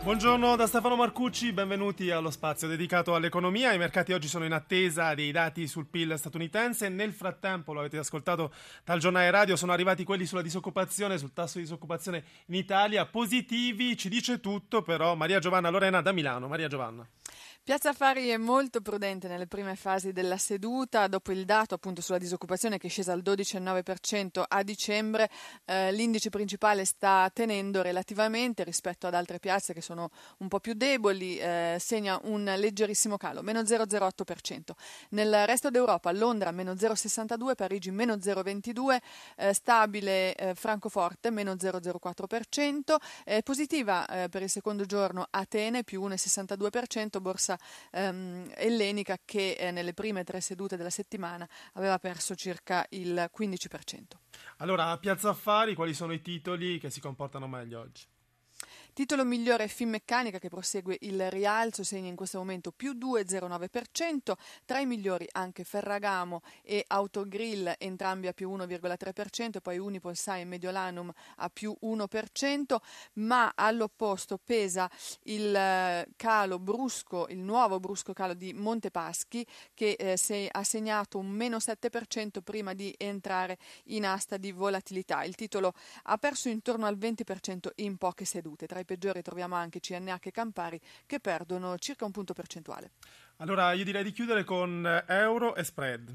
Buongiorno da Stefano Marcucci, benvenuti allo spazio dedicato all'economia. I mercati oggi sono in attesa dei dati sul PIL statunitense. Nel frattempo, lo avete ascoltato dal giornale radio, sono arrivati quelli sulla disoccupazione, sul tasso di disoccupazione in Italia, positivi, ci dice tutto però Maria Giovanna Lorena da Milano. Maria Giovanna. Piazza Affari è molto prudente nelle prime fasi della seduta, dopo il dato appunto sulla disoccupazione che è scesa al 12,9% a dicembre, eh, l'indice principale sta tenendo relativamente rispetto ad altre piazze che sono un po' più deboli, eh, segna un leggerissimo calo, meno 0,08%. Nel resto d'Europa Londra meno 0,62%, Parigi meno 0,22%, eh, stabile eh, Francoforte meno 0,04%, positiva eh, per il secondo giorno Atene più 1,62%, borsa ehm, ellenica che eh, nelle prime tre sedute della settimana aveva perso circa il 15%. Allora, a Piazza Affari, quali sono i titoli che si comportano meglio oggi? Titolo migliore Finmeccanica che prosegue il rialzo, segna in questo momento più 2,09%, tra i migliori anche Ferragamo e Autogrill, entrambi a più 1,3%, poi Unipolsai e Mediolanum a più 1%, ma all'opposto pesa il eh, calo brusco, il nuovo brusco calo di Montepaschi che eh, ha segnato un meno 7% prima di entrare in asta di volatilità. Il titolo ha perso intorno al 20% in poche sedute. Tra i peggiori troviamo anche CNH e Campari che perdono circa un punto percentuale. Allora io direi di chiudere con eh, euro e spread.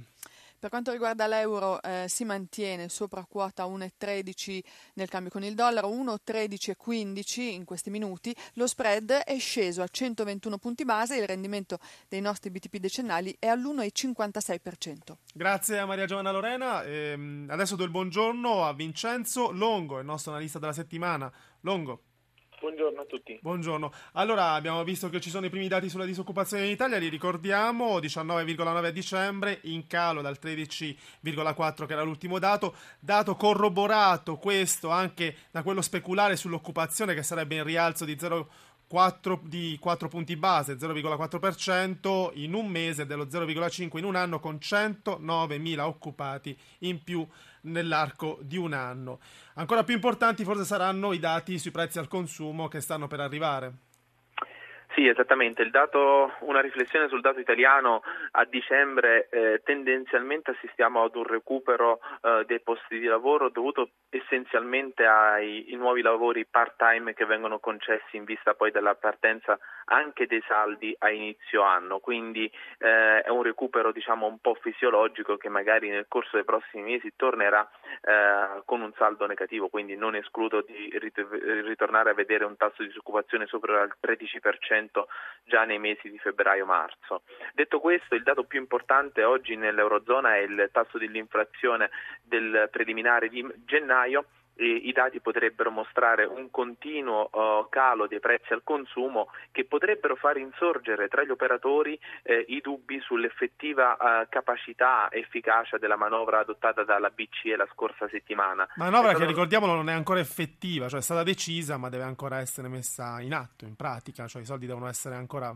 Per quanto riguarda l'euro eh, si mantiene sopra quota 1,13 nel cambio con il dollaro, 1,13,15 in questi minuti. Lo spread è sceso a 121 punti base e il rendimento dei nostri BTP decennali è all'1,56%. Grazie a Maria Giovanna Lorena. Ehm, adesso do il buongiorno a Vincenzo Longo, il nostro analista della settimana. Longo. Buongiorno a tutti. Buongiorno. Allora, abbiamo visto che ci sono i primi dati sulla disoccupazione in Italia, li ricordiamo, 19,9 a dicembre, in calo dal 13,4 che era l'ultimo dato, dato corroborato questo anche da quello speculare sull'occupazione che sarebbe in rialzo di 0,4 4, di 4 punti base, 0,4% in un mese, dello 0,5% in un anno, con 109.000 occupati in più nell'arco di un anno. Ancora più importanti forse saranno i dati sui prezzi al consumo che stanno per arrivare. Sì, esattamente. Dato, una riflessione sul dato italiano a dicembre eh, tendenzialmente assistiamo ad un recupero eh, dei posti di lavoro dovuto essenzialmente ai nuovi lavori part-time che vengono concessi in vista poi della partenza anche dei saldi a inizio anno. Quindi eh, è un recupero diciamo un po' fisiologico che magari nel corso dei prossimi mesi tornerà eh, con un saldo negativo, quindi non escludo di ritornare a vedere un tasso di disoccupazione sopra il 13% già nei mesi di febbraio-marzo. Detto questo, il dato più importante oggi nell'Eurozona è il tasso dell'inflazione del preliminare di gennaio i dati potrebbero mostrare un continuo uh, calo dei prezzi al consumo che potrebbero far insorgere tra gli operatori eh, i dubbi sull'effettiva uh, capacità e efficacia della manovra adottata dalla BCE la scorsa settimana. Manovra stato... che ricordiamolo non è ancora effettiva, cioè è stata decisa ma deve ancora essere messa in atto, in pratica, cioè i soldi devono essere ancora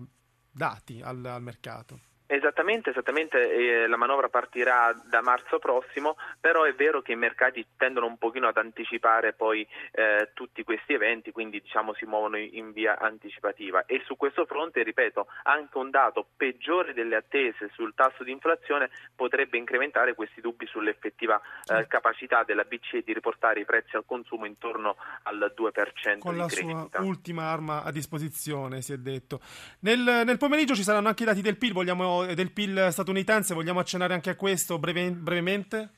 dati al, al mercato. Esattamente, esattamente eh, la manovra partirà da marzo prossimo, però è vero che i mercati tendono un pochino ad anticipare poi eh, tutti questi eventi, quindi diciamo si muovono in via anticipativa e su questo fronte, ripeto, anche un dato peggiore delle attese sul tasso di inflazione potrebbe incrementare questi dubbi sull'effettiva eh, capacità della BCE di riportare i prezzi al consumo intorno al 2% Con la crescita. sua ultima arma a disposizione, si è detto. Nel, nel pomeriggio ci saranno anche i dati del PIL, vogliamo del PIL statunitense, vogliamo accennare anche a questo breve, brevemente?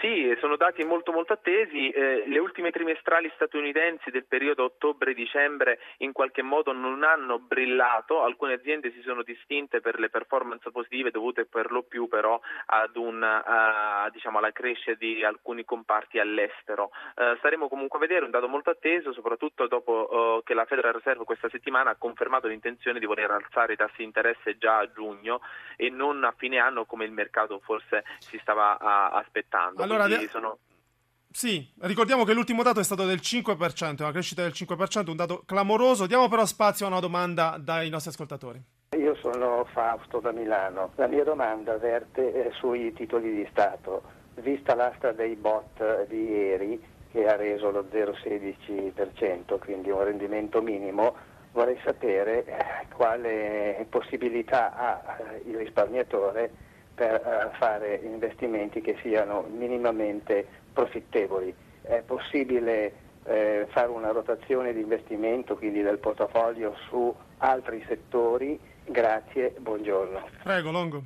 Sì, sono dati molto molto attesi. Eh, le ultime trimestrali statunitensi del periodo ottobre-dicembre in qualche modo non hanno brillato, alcune aziende si sono distinte per le performance positive dovute per lo più però un, uh, diciamo, alla crescita di alcuni comparti all'estero. Uh, staremo comunque a vedere un dato molto atteso, soprattutto dopo uh, che la Federal Reserve questa settimana ha confermato l'intenzione di voler alzare i tassi di interesse già a giugno e non a fine anno come il mercato forse si stava aspettando allora, de- sono... Sì, ricordiamo che l'ultimo dato è stato del 5%, una crescita del 5%, un dato clamoroso. Diamo però spazio a una domanda dai nostri ascoltatori. Io sono Fausto da Milano. La mia domanda verte eh, sui titoli di Stato. Vista l'asta dei bot di ieri, che ha reso lo 0,16%, quindi un rendimento minimo, vorrei sapere eh, quale possibilità ha eh, il risparmiatore per fare investimenti che siano minimamente profittevoli. È possibile eh, fare una rotazione di investimento, quindi del portafoglio su altri settori? Grazie, buongiorno. Prego, Longo.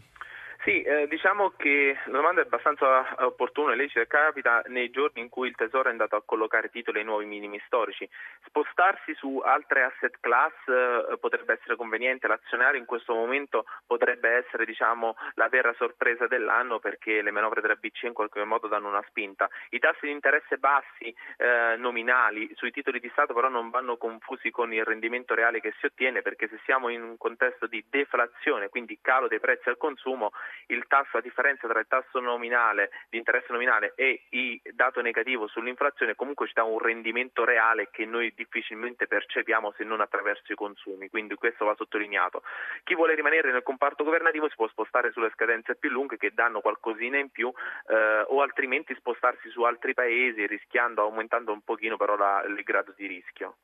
Sì, eh, diciamo che la domanda è abbastanza opportuna e lecita, capita nei giorni in cui il Tesoro è andato a collocare titoli ai nuovi minimi storici. Spostarsi su altre asset class eh, potrebbe essere conveniente, l'azionario in questo momento potrebbe essere diciamo, la vera sorpresa dell'anno perché le manovre della BCE in qualche modo danno una spinta. I tassi di interesse bassi eh, nominali sui titoli di Stato però non vanno confusi con il rendimento reale che si ottiene perché se siamo in un contesto di deflazione, quindi calo dei prezzi al consumo, il tasso, a differenza tra il tasso nominale, l'interesse nominale e il dato negativo sull'inflazione, comunque ci dà un rendimento reale che noi difficilmente percepiamo se non attraverso i consumi, quindi questo va sottolineato. Chi vuole rimanere nel comparto governativo si può spostare sulle scadenze più lunghe che danno qualcosina in più eh, o altrimenti spostarsi su altri paesi rischiando, aumentando un pochino però la, il grado di rischio.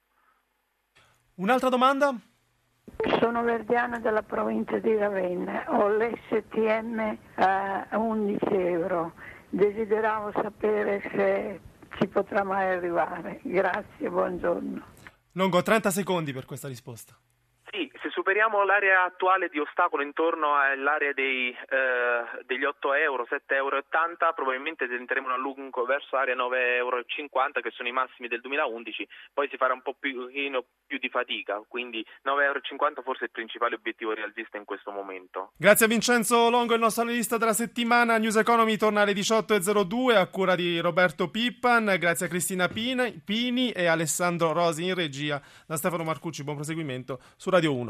Un'altra domanda? Sono Verdiana della provincia di Ravenna, ho l'STM a 11 euro, desideravo sapere se ci potrà mai arrivare. Grazie, buongiorno. Longo 30 secondi per questa risposta. Se superiamo l'area attuale di ostacolo intorno all'area dei, eh, degli 8 euro, 7,80 euro, probabilmente tenteremo un lungo verso l'area 9,50 euro, che sono i massimi del 2011, poi si farà un po' più, più di fatica, quindi 9,50 euro forse è il principale obiettivo realista in questo momento. Grazie a Vincenzo Longo, il nostro analista della settimana. News Economy torna alle 18.02 a cura di Roberto Pippan, grazie a Cristina Pini e Alessandro Rosi in regia. Da Stefano Marcucci, buon proseguimento su Radio 1.